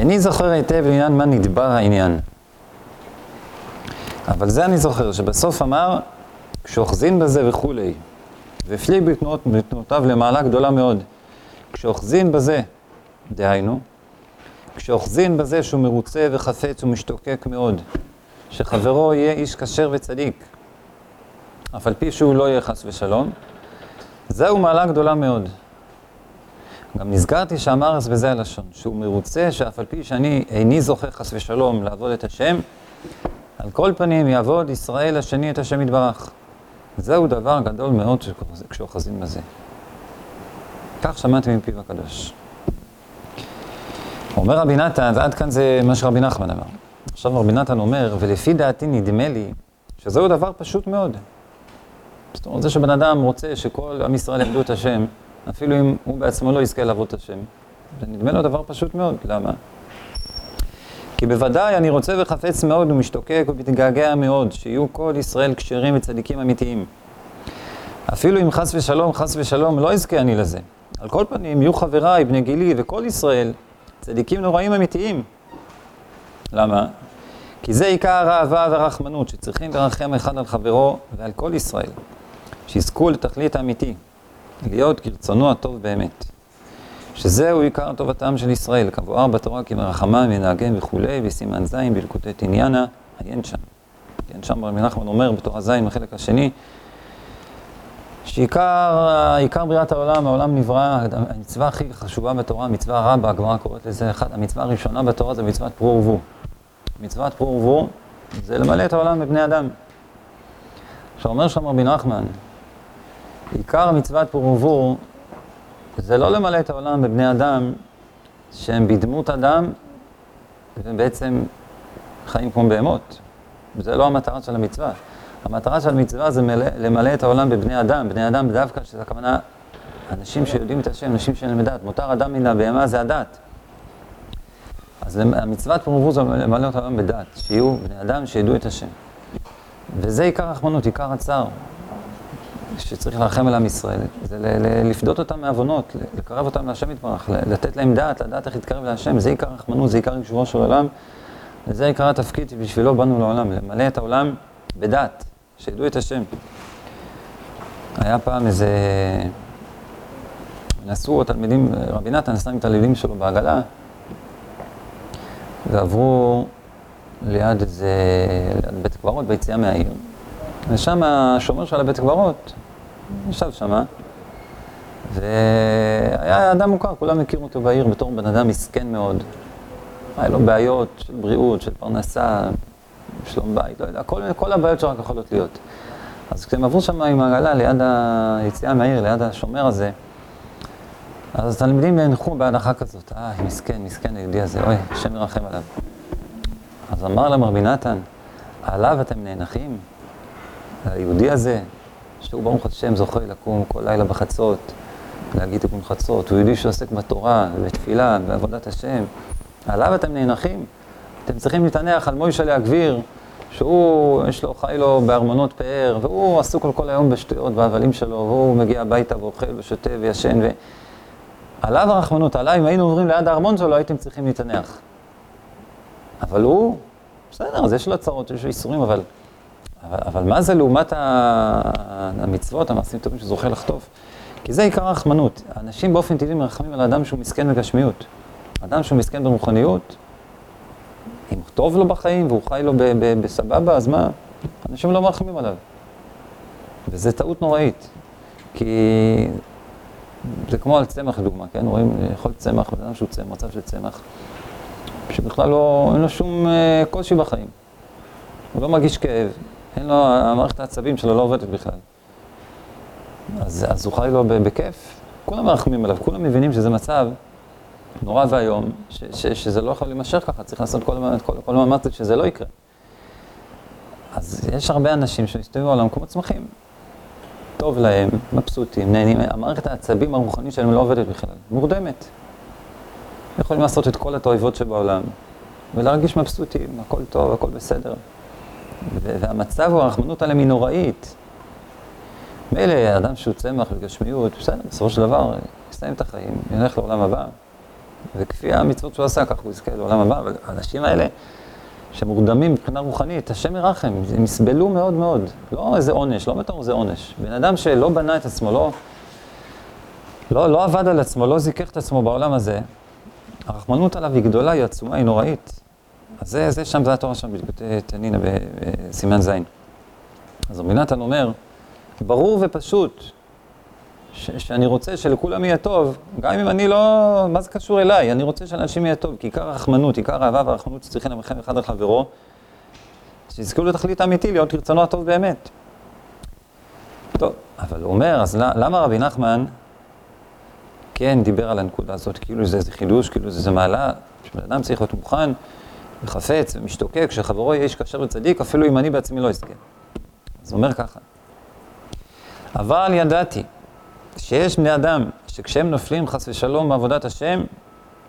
איני זוכר היטב לעניין מה נדבר העניין. אבל זה אני זוכר, שבסוף אמר, כשאוחזין בזה וכולי, והפליג בתנועות, בתנועותיו למעלה גדולה מאוד. כשאוחזין בזה, דהיינו, כשאוחזין בזה שהוא מרוצה וחפץ ומשתוקק מאוד, שחברו יהיה איש כשר וצדיק, אף על פי שהוא לא יהיה חס ושלום, זהו מעלה גדולה מאוד. גם נזכרתי שאמר אז בזה הלשון, שהוא מרוצה שאף על פי שאני איני זוכה חס ושלום לעבוד את השם, על כל פנים יעבוד ישראל השני את השם יתברך. זהו דבר גדול מאוד כשאוחזים בזה. כך שמעתי מפיו הקדוש. אומר רבי נתן, ועד כאן זה מה שרבי נחמן אמר. עכשיו רבי נתן אומר, ולפי דעתי נדמה לי שזהו דבר פשוט מאוד. זאת אומרת, זה שבן אדם רוצה שכל עם ישראל יעבדו את השם, אפילו אם הוא בעצמו לא יזכה לעבוד את השם, זה נדמה לו דבר פשוט מאוד. למה? כי בוודאי אני רוצה וחפץ מאוד ומשתוקק ומתגעגע מאוד, שיהיו כל ישראל כשרים וצדיקים אמיתיים. אפילו אם חס ושלום, חס ושלום, לא אזכה אני לזה. על כל פנים, יהיו חבריי, בני גילי וכל ישראל, צדיקים נוראים אמיתיים. למה? כי זה עיקר האהבה והרחמנות, שצריכים לרחם אחד על חברו ועל כל ישראל, שיזכו לתכלית האמיתי, להיות כרצונו הטוב באמת. שזהו עיקר טובתם של ישראל, כבואר בתורה כי מרחמם ינהגם וכולי, בסימן ז' בלקוטי תניאנה, עיין שם. עיין שם רבי נחמן אומר בתורה ז' בחלק השני, שעיקר בריאת העולם, העולם נברא, המצווה הכי חשובה בתורה, מצווה רבה, הגמרא קוראת לזה, אחת, המצווה הראשונה בתורה זה מצוות פרו ורבו. מצוות פרו ורבו זה למלא את העולם בבני אדם. עכשיו אומר שם רבי נחמן, עיקר מצוות פרו ורבו זה לא למלא את העולם בבני אדם שהם בדמות אדם ובעצם חיים כמו בהמות. זה לא המטרה של המצווה. המטרה של המצווה זה מלא, למלא את העולם בבני אדם, בני אדם דווקא, שזה הכוונה אנשים שיודעים את השם, אנשים שאין להם דת. מותר אדם מן הבהמה זה הדת. אז המצוות פרובו זה למלא את העולם בדת, שיהיו בני אדם שידעו את השם. וזה עיקר רחמנות, עיקר הצער. שצריך לרחם על עם ישראל, זה לפדות אותם מעוונות, לקרב אותם להשם יתברך, לתת להם דעת, לדעת איך להתקרב להשם, זה עיקר רחמנות, זה עיקר יישובו של העולם, וזה עיקר התפקיד שבשבילו באנו לעולם, למלא את העולם בדעת, שידעו את השם. היה פעם איזה... נסעו התלמידים, רבי נתן נסע עם תלמידים שלו בעגלה, ועברו ליד איזה, ליד בית קברות ביציאה מהעיר. ושם השומר של הבית קברות ישב שמה, והיה אדם מוכר, כולם הכירו אותו בעיר בתור בן אדם מסכן מאוד. היה לו בעיות של בריאות, של פרנסה, שלום בית, לא יודע, כל, כל הבעיות שרק יכולות להיות. אז כשהם עברו שם עם העגלה ליד היציאה מהעיר, ליד השומר הזה, אז התלמידים נאנחו בהנחה כזאת, אה, מסכן, מסכן היהודי הזה, אוי, השם ירחם עליו. אז אמר להם רבי נתן, עליו אתם נאנחים? היהודי הזה, שהוא ברוך השם זוכה לקום כל לילה בחצות, להגיד תיקון חצות, הוא יהודי שעוסק בתורה, בתפילה, בעבודת השם, עליו אתם נאנחים? אתם צריכים להתענח על מוישה הגביר, שהוא, יש לו, חי לו בארמונות פאר, והוא עסוק כל, כל היום בשטויות והבלים שלו, והוא מגיע הביתה ואוכל ושותה וישן, ו... עליו הרחמנות, עליי, אם היינו עוברים ליד הארמון שלו, הייתם צריכים להתענח. אבל הוא, בסדר, אז יש לו הצהרות, יש לו איסורים, אבל אבל, אבל מה זה לעומת המצוות, המעשים טובים שזוכה לחטוף? כי זה עיקר הרחמנות. אנשים באופן טבעי מרחמים על אדם שהוא מסכן בגשמיות. אדם שהוא מסכן ברוחניות, אם טוב לו בחיים והוא חי לו בסבבה, אז מה? אנשים לא מרחמים עליו. וזו טעות נוראית. כי זה כמו על צמח לדוגמה, כן? רואים, יכול צמח, בן אדם שהוא צמח, מצב של צמח, שבכלל לא, אין לו שום אה, קושי בחיים. הוא לא מרגיש כאב, אין לו, המערכת העצבים שלו לא עובדת בכלל. אז, אז הוא חי לו בכיף, כולם מרחמים עליו, כולם מבינים שזה מצב נורא ואיום, שזה לא יכול להימשך ככה, צריך לעשות כל, כל, כל מאמץ שזה לא יקרה. אז יש הרבה אנשים שמסתובבים בעולם כמו צמחים. טוב להם, מבסוטים, נהנים, המערכת העצבים הרוחנית שלהם לא עובדת בכלל, מורדמת. יכולים לעשות את כל התועבות שבעולם, ולהרגיש מבסוטים, הכל טוב, הכל בסדר. והמצב הוא, הרחמנות עליהם היא נוראית. מילא, אדם שהוא צמח וגשמיות, בסדר, בסופו של דבר, יסיים את החיים, ילך לעולם הבא. וכפי המצוות שהוא עשה, ככה הוא יזכה לעולם הבא, אבל האנשים האלה, שמורדמים מבחינה רוחנית, השם ירחם, הם יסבלו מאוד מאוד. לא איזה עונש, לא בתור איזה עונש. בן אדם שלא בנה את עצמו, לא, לא, לא עבד על עצמו, לא זיכך את עצמו בעולם הזה, הרחמנות עליו היא גדולה, היא עצומה, היא נוראית. אז זה, זה שם, זה התורה שם בליקוטי תנינה בסימן ז'. אז רבי נתן אומר, ברור ופשוט, ש- שאני רוצה שלכולם יהיה טוב, גם אם אני לא, מה זה קשור אליי? אני רוצה שלאנשים יהיה טוב, כי עיקר הרחמנות, עיקר האהבה והרחמנות שצריכים למלחם אחד על חברו, שיזכו לתכלית האמיתי, להיות רצונו הטוב באמת. טוב, אבל הוא אומר, אז למה רבי נחמן כן דיבר על הנקודה הזאת, כאילו זה איזה חידוש, כאילו זה איזה מעלה, שבן אדם צריך להיות מוכן וחפץ ומשתוקק, שחברו יהיה איש כשר וצדיק, אפילו אם אני בעצמי לא אזכה. אז הוא אומר ככה, אבל ידעתי שיש בני אדם שכשהם נופלים חס ושלום מעבודת השם,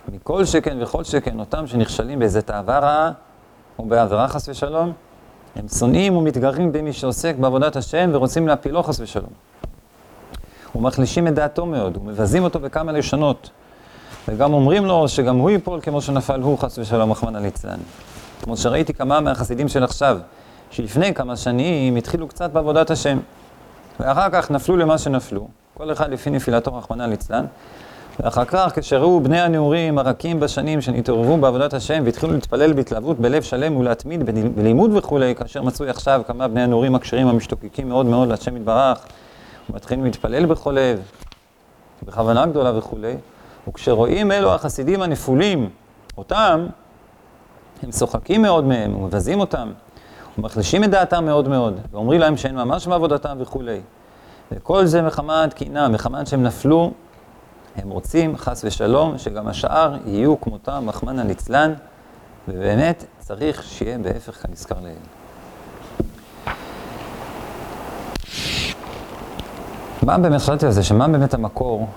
מכל שכן וכל שכן, אותם שנכשלים באיזה תאווה רעה, או בעבירה חס ושלום, הם שונאים ומתגרים במי שעוסק בעבודת השם ורוצים להפילו חס ושלום. ומחלישים את דעתו מאוד, ומבזים אותו בכמה לשונות, וגם אומרים לו שגם הוא ייפול כמו שנפל הוא חס ושלום, רחמנא ליצלן. כמו שראיתי כמה מהחסידים של עכשיו, שלפני כמה שנים התחילו קצת בעבודת השם, ואחר כך נפלו למה שנפלו, כל אחד לפי נפילתו רחמנא ליצלן, ואחר כך כשראו בני הנעורים הרכים בשנים שנתעוררו בעבודת השם והתחילו להתפלל בהתלהבות בלב שלם ולהתמיד בלימוד וכולי, כאשר מצוי עכשיו כמה בני הנעורים הכשרים המשתוקקים מאוד מאוד להשם יתברך, ומתחילים להתפלל בכל לב, בכוונה גדולה וכולי, וכשרואים אלו החסידים הנפולים, אותם, הם צוחקים מאוד מהם ומבזים אותם, ומחלישים את דעתם מאוד מאוד, ואומרים להם שאין ממש בעבודתם וכולי. וכל זה מחמת קנאה, מחמת שהם נפלו, הם רוצים, חס ושלום, שגם השאר יהיו כמותם, רחמנא ליצלן, ובאמת צריך שיהיה בהפך כנזכר לעיל. מה באמת חשבתי על זה, שמה באמת המקור?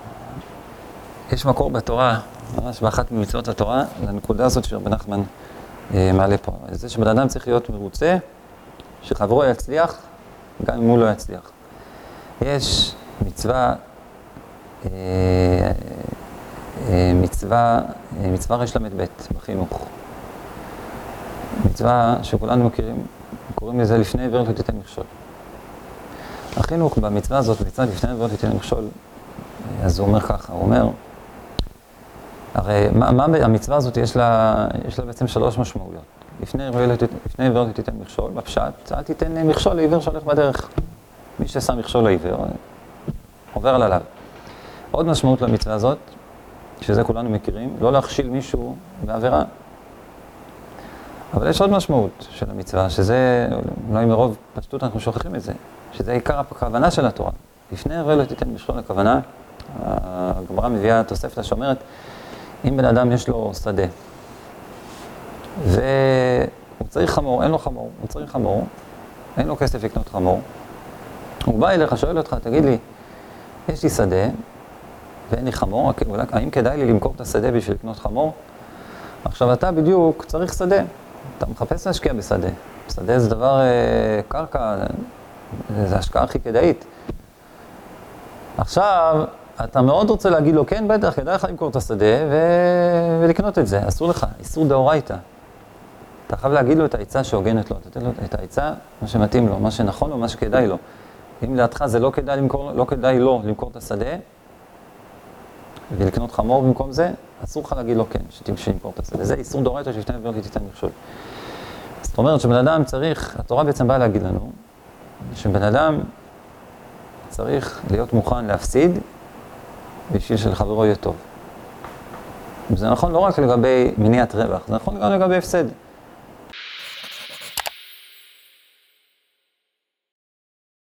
יש מקור בתורה, ממש באחת ממצוות התורה, לנקודה הזאת שרבי נחמן אה, מעלה פה. זה שבן אדם צריך להיות מרוצה, שחברו יצליח, גם אם הוא לא יצליח. יש מצווה, אה, אה, מצווה, אה, מצווה רל"ב בחינוך. מצווה שכולנו מכירים, קוראים לזה לפני עיוור לא תיתן מכשול. החינוך במצווה הזאת, מצווה לפני עיוור לא תיתן מכשול, אז הוא אומר ככה, הוא אומר, הרי מה, מה המצווה הזאת יש לה, יש לה בעצם שלוש משמעויות. לפני עיוור תיתן מכשול, בפשט, אל תיתן מכשול לעיוור שהולך בדרך. מי ששם מכשול לעיוור, עובר על עליו. עוד משמעות למצווה הזאת, שזה כולנו מכירים, לא להכשיל מישהו בעבירה. אבל יש עוד משמעות של המצווה, שזה, אולי מרוב פשטות אנחנו שוכחים את זה, שזה עיקר הכוונה של התורה. לפני ערב לא תיתן מכשול לכוונה, הגמרא מביאה תוספתא שאומרת, אם בן אדם יש לו שדה, והוא צריך חמור, אין לו חמור, הוא צריך חמור, אין לו כסף לקנות חמור, הוא בא אליך, שואל אותך, תגיד לי, יש לי שדה ואין לי חמור, האם כדאי לי למכור את השדה בשביל לקנות חמור? עכשיו אתה בדיוק צריך שדה, אתה מחפש להשקיע בשדה. שדה זה דבר, אה, קרקע, זה השקעה הכי כדאית. עכשיו, אתה מאוד רוצה להגיד לו, כן, בטח, כדאי לך למכור את השדה ו... ולקנות את זה, אסור לך, איסור דאורייתא. אתה חייב להגיד לו את העצה שהוגנת לו, תתן לו את העצה, מה שמתאים לו, מה שנכון לו, מה שכדאי לו. אם לדעתך זה לא כדאי, למכור, לא כדאי לו למכור את השדה ולקנות חמור במקום זה, אסור לך להגיד לו כן, שתמשיך למכור את השדה. זה איסור דורייתא שלפני עבירות תיתן מכשול. זאת אומרת שבן אדם צריך, התורה בעצם באה להגיד לנו, שבן אדם צריך להיות מוכן להפסיד בשביל שלחברו יהיה טוב. זה נכון לא רק לגבי מניעת רווח, זה נכון גם לגבי הפסד.